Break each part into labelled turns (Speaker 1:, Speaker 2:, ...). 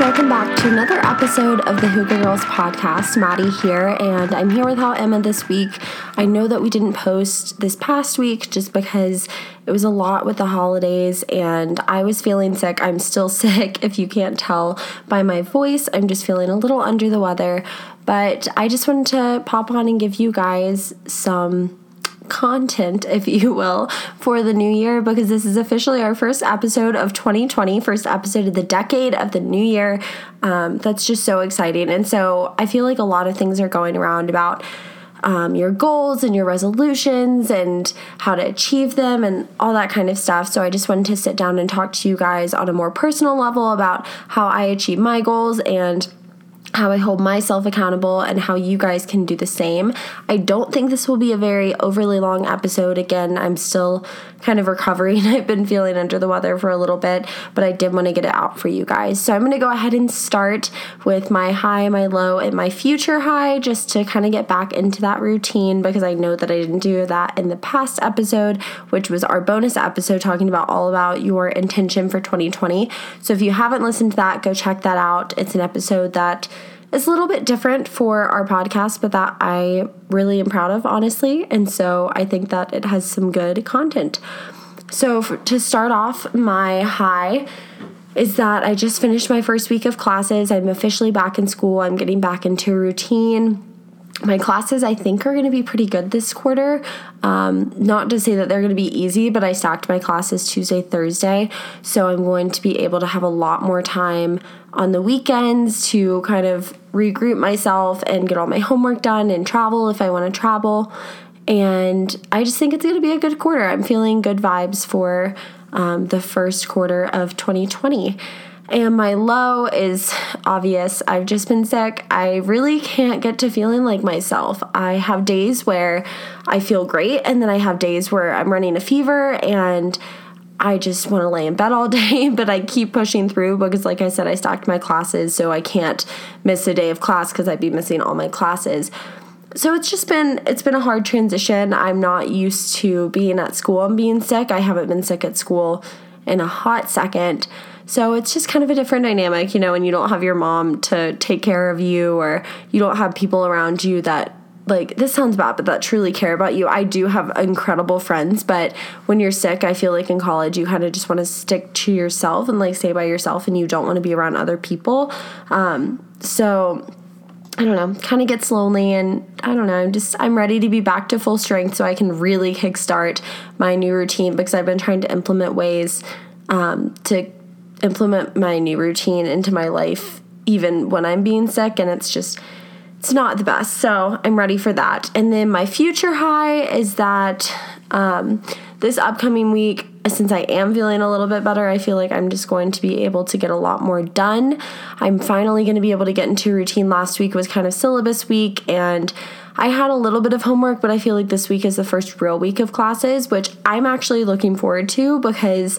Speaker 1: welcome back to another episode of the Hygge Girls podcast. Maddie here, and I'm here with without Emma this week. I know that we didn't post this past week just because it was a lot with the holidays and I was feeling sick. I'm still sick, if you can't tell by my voice. I'm just feeling a little under the weather, but I just wanted to pop on and give you guys some content, if you will, for the new year because this is officially our first episode of 2020, first episode of the decade of the new year. Um, that's just so exciting. And so I feel like a lot of things are going around about. Um, your goals and your resolutions and how to achieve them and all that kind of stuff. So, I just wanted to sit down and talk to you guys on a more personal level about how I achieve my goals and how I hold myself accountable and how you guys can do the same. I don't think this will be a very overly long episode. Again, I'm still kind of recovering. I've been feeling under the weather for a little bit, but I did want to get it out for you guys. So I'm going to go ahead and start with my high, my low, and my future high just to kind of get back into that routine because I know that I didn't do that in the past episode, which was our bonus episode talking about all about your intention for 2020. So if you haven't listened to that, go check that out. It's an episode that it's a little bit different for our podcast, but that I really am proud of, honestly. And so I think that it has some good content. So, for, to start off, my high is that I just finished my first week of classes. I'm officially back in school, I'm getting back into routine my classes I think are going to be pretty good this quarter. Um, not to say that they're going to be easy, but I stacked my classes Tuesday, Thursday. So I'm going to be able to have a lot more time on the weekends to kind of regroup myself and get all my homework done and travel if I want to travel. And I just think it's going to be a good quarter. I'm feeling good vibes for um, the first quarter of 2020. And my low is obvious. I've just been sick. I really can't get to feeling like myself. I have days where I feel great, and then I have days where I'm running a fever and I just want to lay in bed all day, but I keep pushing through because, like I said, I stacked my classes, so I can't miss a day of class because I'd be missing all my classes. So it's just been it's been a hard transition. I'm not used to being at school and being sick. I haven't been sick at school in a hot second. So it's just kind of a different dynamic, you know, when you don't have your mom to take care of you or you don't have people around you that like this sounds bad but that truly care about you. I do have incredible friends, but when you're sick, I feel like in college you kind of just want to stick to yourself and like stay by yourself and you don't want to be around other people. Um so I don't know, kind of gets lonely and I don't know, I'm just I'm ready to be back to full strength so I can really kickstart my new routine because I've been trying to implement ways um, to implement my new routine into my life even when I'm being sick and it's just it's not the best. So I'm ready for that. And then my future high is that um, this upcoming week, since I am feeling a little bit better, I feel like I'm just going to be able to get a lot more done. I'm finally going to be able to get into routine. Last week was kind of syllabus week, and I had a little bit of homework, but I feel like this week is the first real week of classes, which I'm actually looking forward to because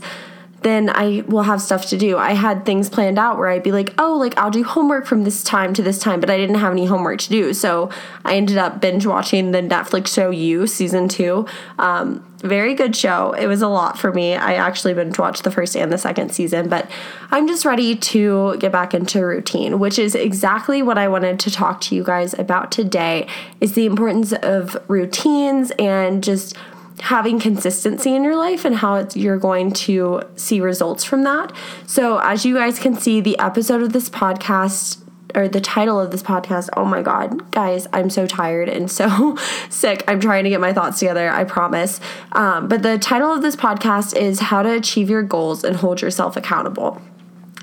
Speaker 1: then I will have stuff to do. I had things planned out where I'd be like, oh, like I'll do homework from this time to this time, but I didn't have any homework to do. So I ended up binge watching the Netflix show You season two. Um, very good show. It was a lot for me. I actually binge watched the first and the second season, but I'm just ready to get back into routine, which is exactly what I wanted to talk to you guys about today is the importance of routines and just having consistency in your life and how you're going to see results from that. So, as you guys can see, the episode of this podcast or the title of this podcast, oh my God, guys, I'm so tired and so sick. I'm trying to get my thoughts together, I promise. Um, but the title of this podcast is How to Achieve Your Goals and Hold Yourself Accountable.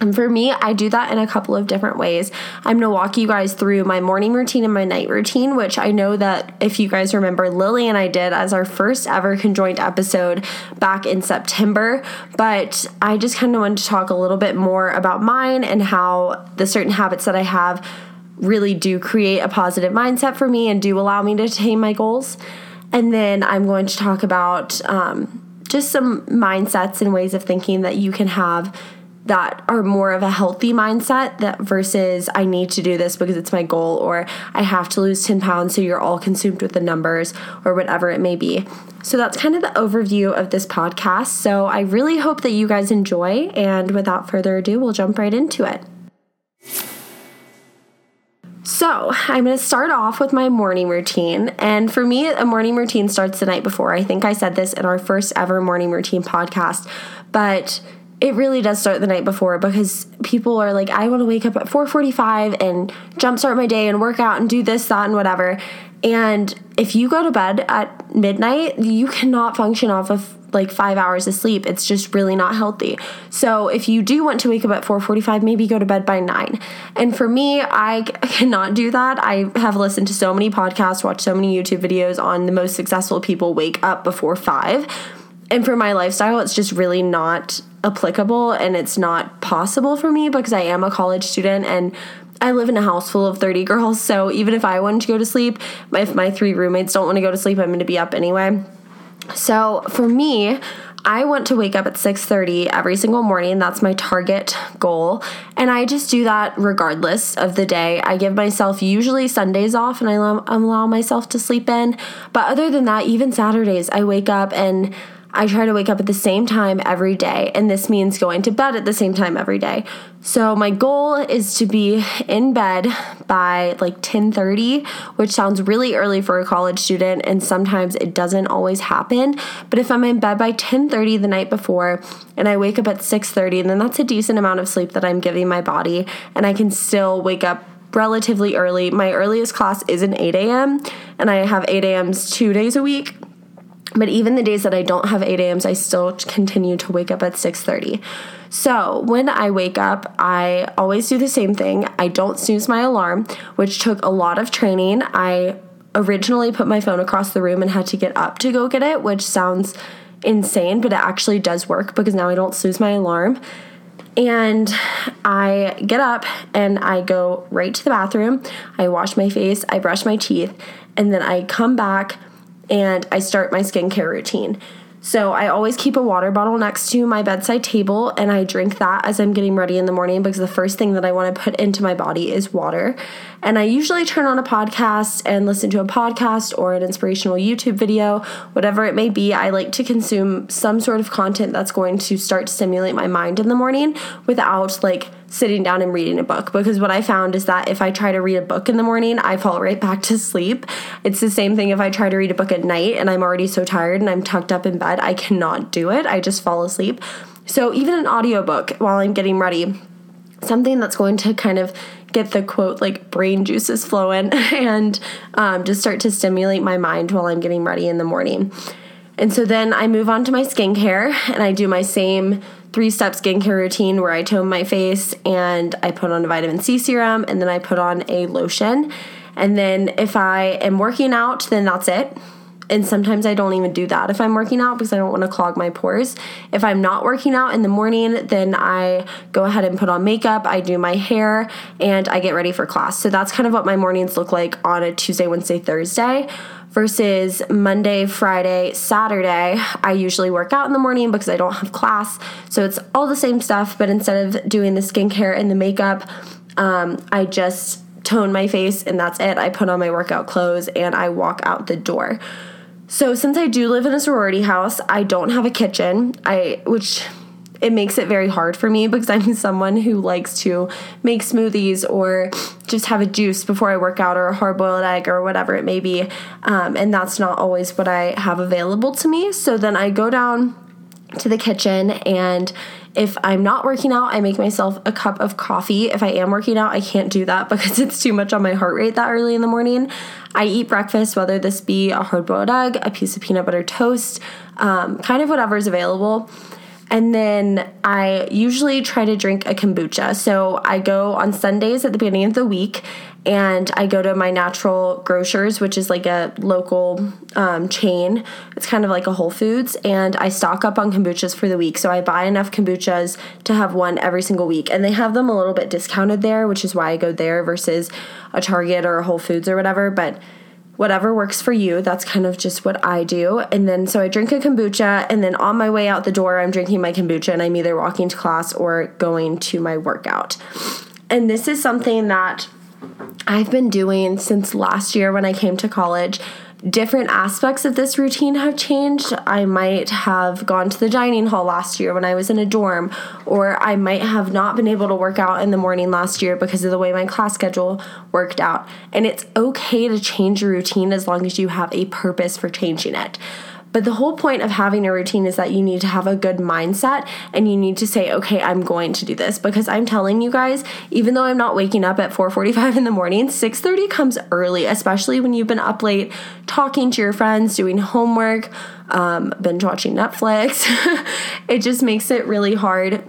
Speaker 1: And for me, I do that in a couple of different ways. I'm gonna walk you guys through my morning routine and my night routine, which I know that if you guys remember, Lily and I did as our first ever conjoined episode back in September. But I just kind of wanted to talk a little bit more about mine and how the certain habits that I have really do create a positive mindset for me and do allow me to attain my goals. And then I'm going to talk about um, just some mindsets and ways of thinking that you can have that are more of a healthy mindset that versus I need to do this because it's my goal or I have to lose 10 pounds so you're all consumed with the numbers or whatever it may be. So that's kind of the overview of this podcast. So I really hope that you guys enjoy and without further ado, we'll jump right into it. So, I'm going to start off with my morning routine. And for me, a morning routine starts the night before. I think I said this in our first ever morning routine podcast, but it really does start the night before because people are like I want to wake up at 4:45 and jumpstart my day and work out and do this that and whatever. And if you go to bed at midnight, you cannot function off of like 5 hours of sleep. It's just really not healthy. So if you do want to wake up at 4:45, maybe go to bed by 9. And for me, I cannot do that. I have listened to so many podcasts, watched so many YouTube videos on the most successful people wake up before 5 and for my lifestyle, it's just really not applicable and it's not possible for me because I am a college student and I live in a house full of 30 girls. So even if I wanted to go to sleep, if my three roommates don't want to go to sleep, I'm going to be up anyway. So for me, I want to wake up at 6:30 every single morning. That's my target goal. And I just do that regardless of the day. I give myself usually Sundays off and I allow, allow myself to sleep in. But other than that, even Saturdays, I wake up and I try to wake up at the same time every day, and this means going to bed at the same time every day. So my goal is to be in bed by like 10:30, which sounds really early for a college student and sometimes it doesn't always happen, but if I'm in bed by 10:30 the night before and I wake up at 6:30, then that's a decent amount of sleep that I'm giving my body and I can still wake up relatively early. My earliest class is an 8 a.m. and I have 8 a.m.s two days a week. But even the days that I don't have 8 a.m.s, I still continue to wake up at 6:30. So when I wake up, I always do the same thing. I don't snooze my alarm, which took a lot of training. I originally put my phone across the room and had to get up to go get it, which sounds insane, but it actually does work because now I don't snooze my alarm. And I get up and I go right to the bathroom. I wash my face, I brush my teeth, and then I come back and I start my skincare routine. So I always keep a water bottle next to my bedside table and I drink that as I'm getting ready in the morning because the first thing that I want to put into my body is water. And I usually turn on a podcast and listen to a podcast or an inspirational YouTube video, whatever it may be. I like to consume some sort of content that's going to start to stimulate my mind in the morning without like sitting down and reading a book because what I found is that if I try to read a book in the morning, I fall right back to sleep. It's the same thing if I try to read a book at night and I'm already so tired and I'm tucked up in bed, I cannot do it. I just fall asleep. So even an audiobook while I'm getting ready, something that's going to kind of get the quote like brain juices flowing and um, just start to stimulate my mind while I'm getting ready in the morning. And so then I move on to my skincare and I do my same three step skincare routine where I tone my face and I put on a vitamin C serum and then I put on a lotion. And then if I am working out, then that's it. And sometimes I don't even do that if I'm working out because I don't want to clog my pores. If I'm not working out in the morning, then I go ahead and put on makeup, I do my hair, and I get ready for class. So that's kind of what my mornings look like on a Tuesday, Wednesday, Thursday versus Monday, Friday, Saturday, I usually work out in the morning because I don't have class. So it's all the same stuff, but instead of doing the skincare and the makeup, um, I just tone my face and that's it. I put on my workout clothes and I walk out the door. So since I do live in a sorority house, I don't have a kitchen. I which it makes it very hard for me because I'm someone who likes to make smoothies or just have a juice before I work out or a hard boiled egg or whatever it may be. Um, and that's not always what I have available to me. So then I go down to the kitchen and if I'm not working out, I make myself a cup of coffee. If I am working out, I can't do that because it's too much on my heart rate that early in the morning. I eat breakfast, whether this be a hard boiled egg, a piece of peanut butter toast, um, kind of whatever is available. And then I usually try to drink a kombucha. So I go on Sundays at the beginning of the week and I go to my natural grocers, which is like a local um, chain. It's kind of like a Whole Foods, and I stock up on kombuchas for the week. So I buy enough kombuchas to have one every single week, and they have them a little bit discounted there, which is why I go there versus a Target or a Whole Foods or whatever. But whatever works for you. That's kind of just what I do. And then so I drink a kombucha, and then on my way out the door, I'm drinking my kombucha, and I'm either walking to class or going to my workout. And this is something that I've been doing since last year when I came to college different aspects of this routine have changed. I might have gone to the dining hall last year when I was in a dorm, or I might have not been able to work out in the morning last year because of the way my class schedule worked out. And it's okay to change your routine as long as you have a purpose for changing it. But the whole point of having a routine is that you need to have a good mindset and you need to say, okay, I'm going to do this. Because I'm telling you guys, even though I'm not waking up at 4:45 in the morning, 6:30 comes early, especially when you've been up late talking to your friends, doing homework, um, binge watching Netflix. it just makes it really hard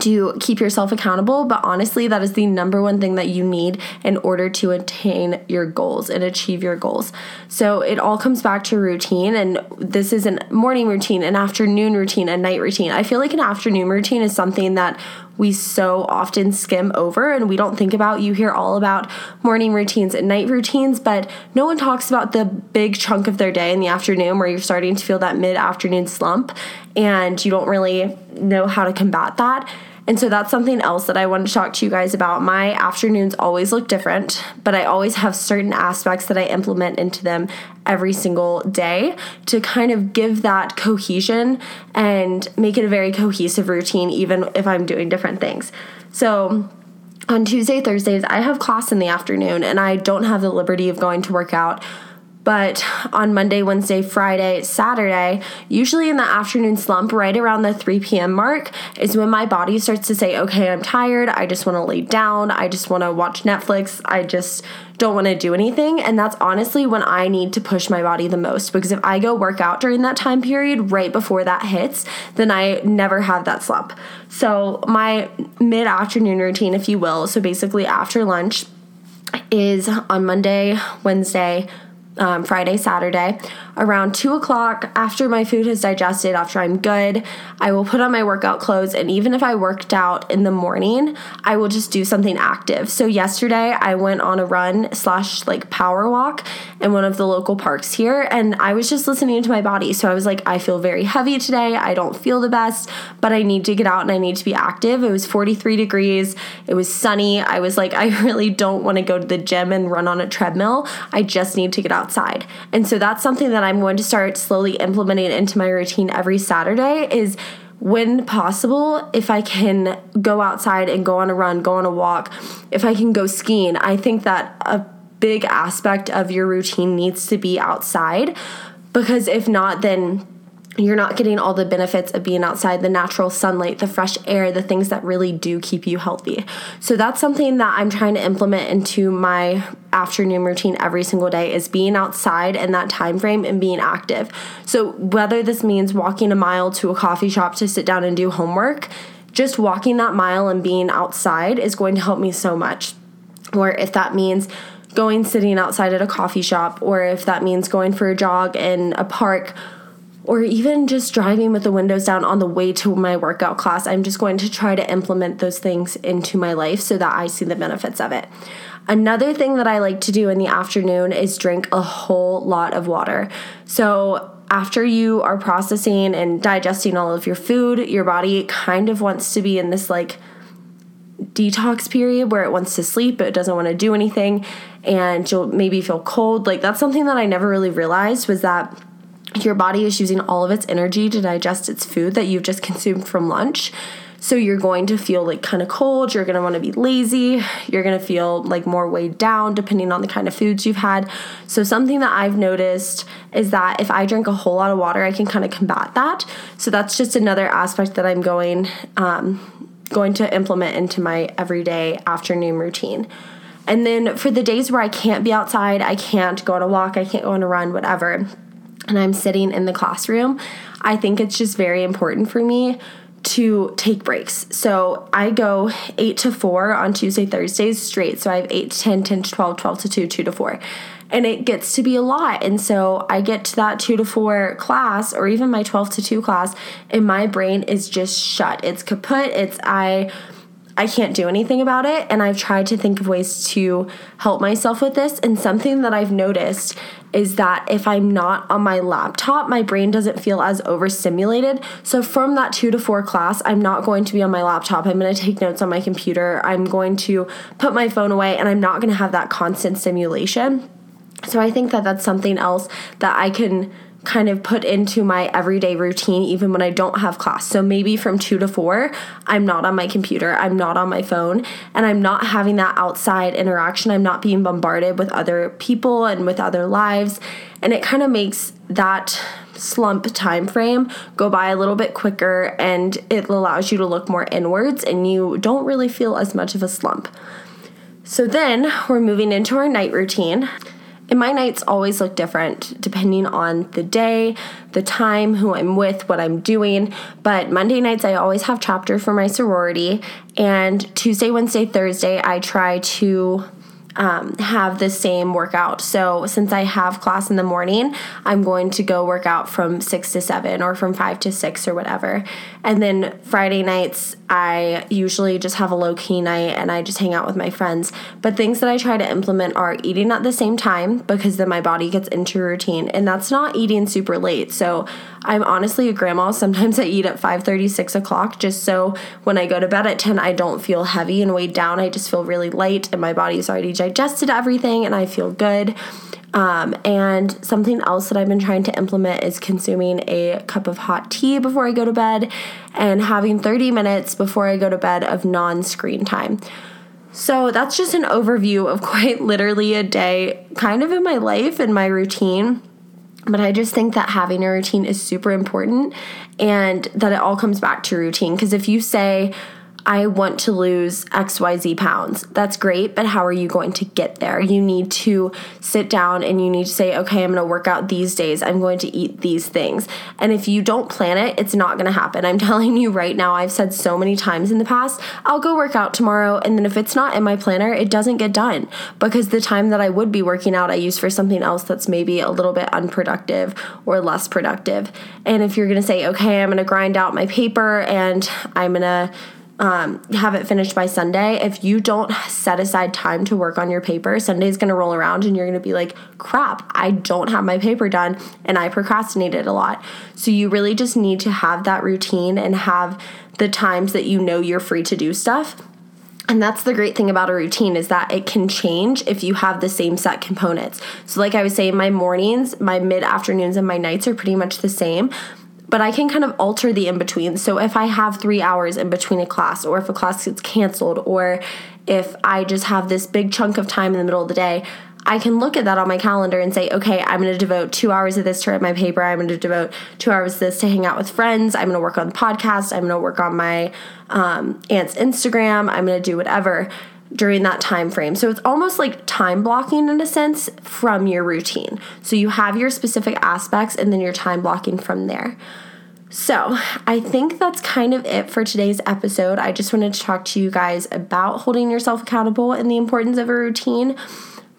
Speaker 1: to keep yourself accountable, but honestly, that is the number one thing that you need in order to attain your goals and achieve your goals. So it all comes back to routine, and this is a morning routine, an afternoon routine, a night routine. I feel like an afternoon routine is something that we so often skim over and we don't think about. You hear all about morning routines and night routines, but no one talks about the big chunk of their day in the afternoon where you're starting to feel that mid afternoon slump and you don't really know how to combat that. And so that's something else that I want to talk to you guys about. My afternoons always look different, but I always have certain aspects that I implement into them every single day to kind of give that cohesion and make it a very cohesive routine, even if I'm doing different things. So, on Tuesday, Thursdays, I have class in the afternoon and I don't have the liberty of going to work out but on Monday, Wednesday, Friday, Saturday, usually in the afternoon slump, right around the 3 p.m. mark, is when my body starts to say, okay, I'm tired. I just want to lay down. I just want to watch Netflix. I just don't want to do anything. And that's honestly when I need to push my body the most because if I go work out during that time period right before that hits, then I never have that slump. So, my mid afternoon routine, if you will, so basically after lunch, is on Monday, Wednesday, um, Friday, Saturday, around two o'clock after my food has digested, after I'm good, I will put on my workout clothes. And even if I worked out in the morning, I will just do something active. So, yesterday I went on a run slash like power walk in one of the local parks here, and I was just listening to my body. So, I was like, I feel very heavy today. I don't feel the best, but I need to get out and I need to be active. It was 43 degrees, it was sunny. I was like, I really don't want to go to the gym and run on a treadmill. I just need to get outside. And so, that's something that I'm going to start slowly implementing into my routine every Saturday is when possible, if I can go outside and go on a run, go on a walk, if I can go skiing, I think that a big aspect of your routine needs to be outside because if not, then you're not getting all the benefits of being outside the natural sunlight, the fresh air, the things that really do keep you healthy. So that's something that I'm trying to implement into my afternoon routine every single day is being outside in that time frame and being active. So whether this means walking a mile to a coffee shop to sit down and do homework, just walking that mile and being outside is going to help me so much. Or if that means going sitting outside at a coffee shop or if that means going for a jog in a park or even just driving with the windows down on the way to my workout class, I'm just going to try to implement those things into my life so that I see the benefits of it. Another thing that I like to do in the afternoon is drink a whole lot of water. So, after you are processing and digesting all of your food, your body kind of wants to be in this like detox period where it wants to sleep, but it doesn't want to do anything, and you'll maybe feel cold. Like, that's something that I never really realized was that your body is using all of its energy to digest its food that you've just consumed from lunch. So you're going to feel like kind of cold, you're going to want to be lazy, you're going to feel like more weighed down depending on the kind of foods you've had. So something that I've noticed is that if I drink a whole lot of water, I can kind of combat that. So that's just another aspect that I'm going um, going to implement into my everyday afternoon routine. And then for the days where I can't be outside, I can't go on a walk, I can't go on a run, whatever and I'm sitting in the classroom, I think it's just very important for me to take breaks. So I go 8 to 4 on Tuesday, Thursdays straight. So I have 8 to 10, 10 to 12, 12 to 2, 2 to 4. And it gets to be a lot. And so I get to that 2 to 4 class or even my 12 to 2 class and my brain is just shut. It's kaput. It's I I can't do anything about it. And I've tried to think of ways to help myself with this. And something that I've noticed is that if I'm not on my laptop, my brain doesn't feel as overstimulated. So from that two to four class, I'm not going to be on my laptop. I'm going to take notes on my computer. I'm going to put my phone away and I'm not going to have that constant stimulation. So I think that that's something else that I can kind of put into my everyday routine even when I don't have class. So maybe from 2 to 4, I'm not on my computer, I'm not on my phone, and I'm not having that outside interaction. I'm not being bombarded with other people and with other lives, and it kind of makes that slump time frame go by a little bit quicker and it allows you to look more inwards and you don't really feel as much of a slump. So then we're moving into our night routine. And my nights always look different depending on the day, the time, who I'm with, what I'm doing. But Monday nights, I always have chapter for my sorority. And Tuesday, Wednesday, Thursday, I try to um, have the same workout. So since I have class in the morning, I'm going to go work out from six to seven or from five to six or whatever. And then Friday nights, I usually just have a low key night and I just hang out with my friends. But things that I try to implement are eating at the same time because then my body gets into routine. And that's not eating super late. So I'm honestly a grandma. Sometimes I eat at 5 30, 6 o'clock just so when I go to bed at 10, I don't feel heavy and weighed down. I just feel really light and my body's already digested everything and I feel good. Um, and something else that I've been trying to implement is consuming a cup of hot tea before I go to bed and having 30 minutes before I go to bed of non screen time. So that's just an overview of quite literally a day, kind of in my life and my routine. But I just think that having a routine is super important and that it all comes back to routine. Because if you say, I want to lose XYZ pounds. That's great, but how are you going to get there? You need to sit down and you need to say, okay, I'm going to work out these days. I'm going to eat these things. And if you don't plan it, it's not going to happen. I'm telling you right now, I've said so many times in the past, I'll go work out tomorrow. And then if it's not in my planner, it doesn't get done because the time that I would be working out, I use for something else that's maybe a little bit unproductive or less productive. And if you're going to say, okay, I'm going to grind out my paper and I'm going to um, have it finished by Sunday, if you don't set aside time to work on your paper, Sunday's gonna roll around and you're gonna be like, crap, I don't have my paper done and I procrastinated a lot. So you really just need to have that routine and have the times that you know you're free to do stuff. And that's the great thing about a routine is that it can change if you have the same set components. So, like I was saying, my mornings, my mid afternoons, and my nights are pretty much the same but I can kind of alter the in between. So if I have three hours in between a class, or if a class gets canceled, or if I just have this big chunk of time in the middle of the day, I can look at that on my calendar and say, okay, I'm going to devote two hours of this to write my paper. I'm going to devote two hours of this to hang out with friends. I'm going to work on the podcast. I'm going to work on my um, aunt's Instagram. I'm going to do whatever during that time frame. So it's almost like time blocking in a sense from your routine. So you have your specific aspects and then you're time blocking from there. So, I think that's kind of it for today's episode. I just wanted to talk to you guys about holding yourself accountable and the importance of a routine.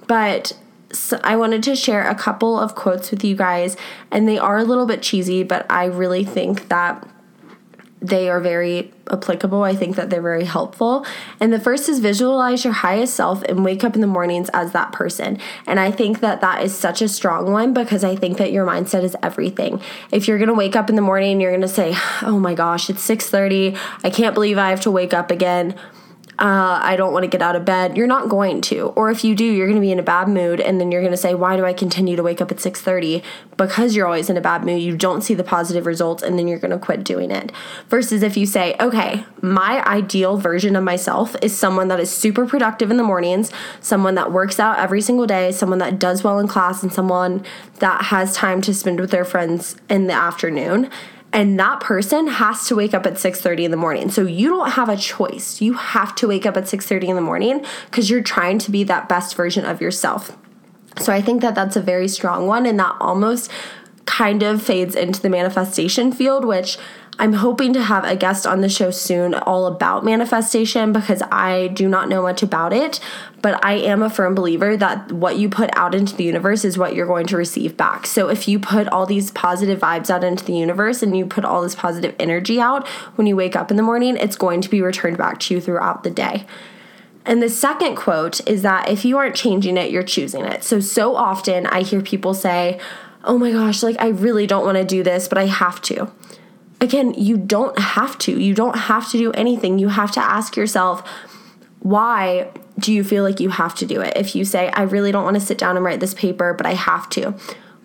Speaker 1: But so I wanted to share a couple of quotes with you guys, and they are a little bit cheesy, but I really think that they are very applicable. I think that they're very helpful. And the first is visualize your highest self and wake up in the mornings as that person. And I think that that is such a strong one because I think that your mindset is everything. If you're going to wake up in the morning and you're going to say, "Oh my gosh, it's 6:30. I can't believe I have to wake up again." Uh, I don't want to get out of bed, you're not going to. Or if you do, you're going to be in a bad mood and then you're going to say, "Why do I continue to wake up at 6:30?" Because you're always in a bad mood, you don't see the positive results and then you're going to quit doing it. Versus if you say, "Okay, my ideal version of myself is someone that is super productive in the mornings, someone that works out every single day, someone that does well in class and someone that has time to spend with their friends in the afternoon." And that person has to wake up at 6:30 in the morning. So you don't have a choice. You have to wake up at 6:30 in the morning cuz you're trying to be that best version of yourself. So I think that that's a very strong one and that almost kind of fades into the manifestation field which I'm hoping to have a guest on the show soon all about manifestation because I do not know much about it, but I am a firm believer that what you put out into the universe is what you're going to receive back. So if you put all these positive vibes out into the universe and you put all this positive energy out when you wake up in the morning, it's going to be returned back to you throughout the day. And the second quote is that if you aren't changing it, you're choosing it. So, so often I hear people say, Oh my gosh, like I really don't want to do this, but I have to again, you don't have to. You don't have to do anything. You have to ask yourself, why do you feel like you have to do it? If you say, I really don't want to sit down and write this paper, but I have to.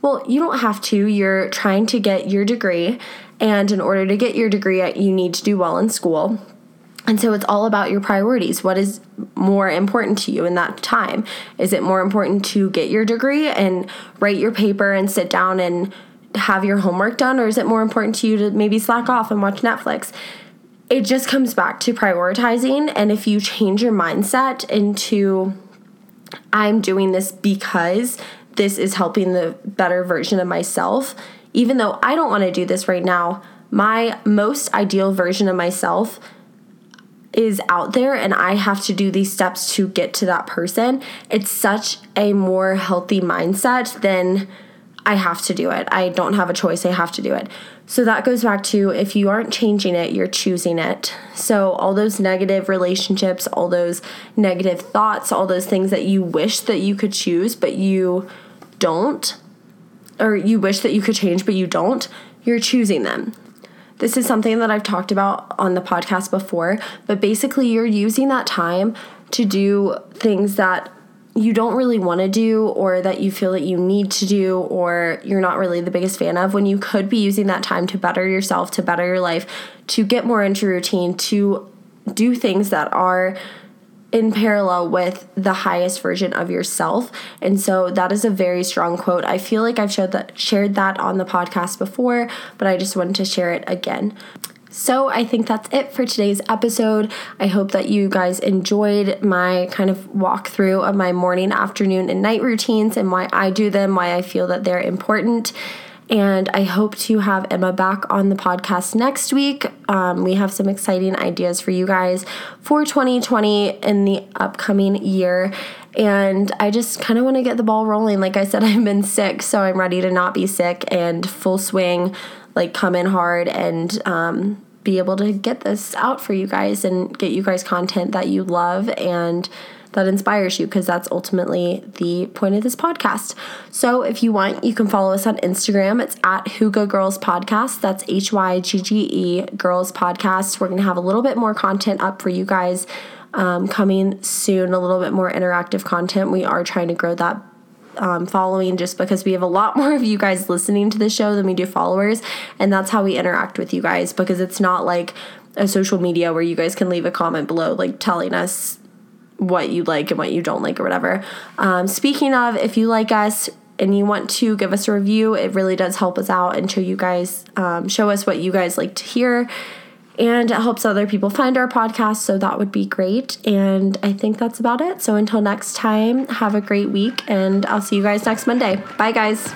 Speaker 1: Well, you don't have to. You're trying to get your degree, and in order to get your degree, you need to do well in school. And so it's all about your priorities. What is more important to you in that time? Is it more important to get your degree and write your paper and sit down and have your homework done? Or is it more important to you to maybe slack off and watch Netflix? It just comes back to prioritizing. And if you change your mindset into, I'm doing this because this is helping the better version of myself, even though I don't want to do this right now, my most ideal version of myself is out there and I have to do these steps to get to that person, it's such a more healthy mindset than I have to do it. I don't have a choice. I have to do it. So that goes back to if you aren't changing it, you're choosing it. So all those negative relationships, all those negative thoughts, all those things that you wish that you could choose, but you don't, or you wish that you could change, but you don't, you're choosing them. This is something that I've talked about on the podcast before, but basically, you're using that time to do things that you don't really want to do or that you feel that you need to do or you're not really the biggest fan of when you could be using that time to better yourself, to better your life, to get more into routine, to do things that are in parallel with the highest version of yourself. And so that is a very strong quote. I feel like I've shared that shared that on the podcast before, but I just wanted to share it again. So, I think that's it for today's episode. I hope that you guys enjoyed my kind of walkthrough of my morning, afternoon, and night routines and why I do them, why I feel that they're important. And I hope to have Emma back on the podcast next week. Um, we have some exciting ideas for you guys for 2020 in the upcoming year. And I just kind of want to get the ball rolling. Like I said, I've been sick, so I'm ready to not be sick and full swing, like come in hard and um, be able to get this out for you guys and get you guys content that you love and that inspires you because that's ultimately the point of this podcast. So if you want, you can follow us on Instagram. It's at Hygge Girls Podcast. That's H Y G G E Girls Podcast. We're going to have a little bit more content up for you guys um, coming soon, a little bit more interactive content. We are trying to grow that um, following just because we have a lot more of you guys listening to the show than we do followers. And that's how we interact with you guys because it's not like a social media where you guys can leave a comment below, like telling us what you like and what you don't like or whatever. Um, speaking of, if you like us and you want to give us a review, it really does help us out and show you guys, um, show us what you guys like to hear. And it helps other people find our podcast, so that would be great. And I think that's about it. So until next time, have a great week, and I'll see you guys next Monday. Bye, guys.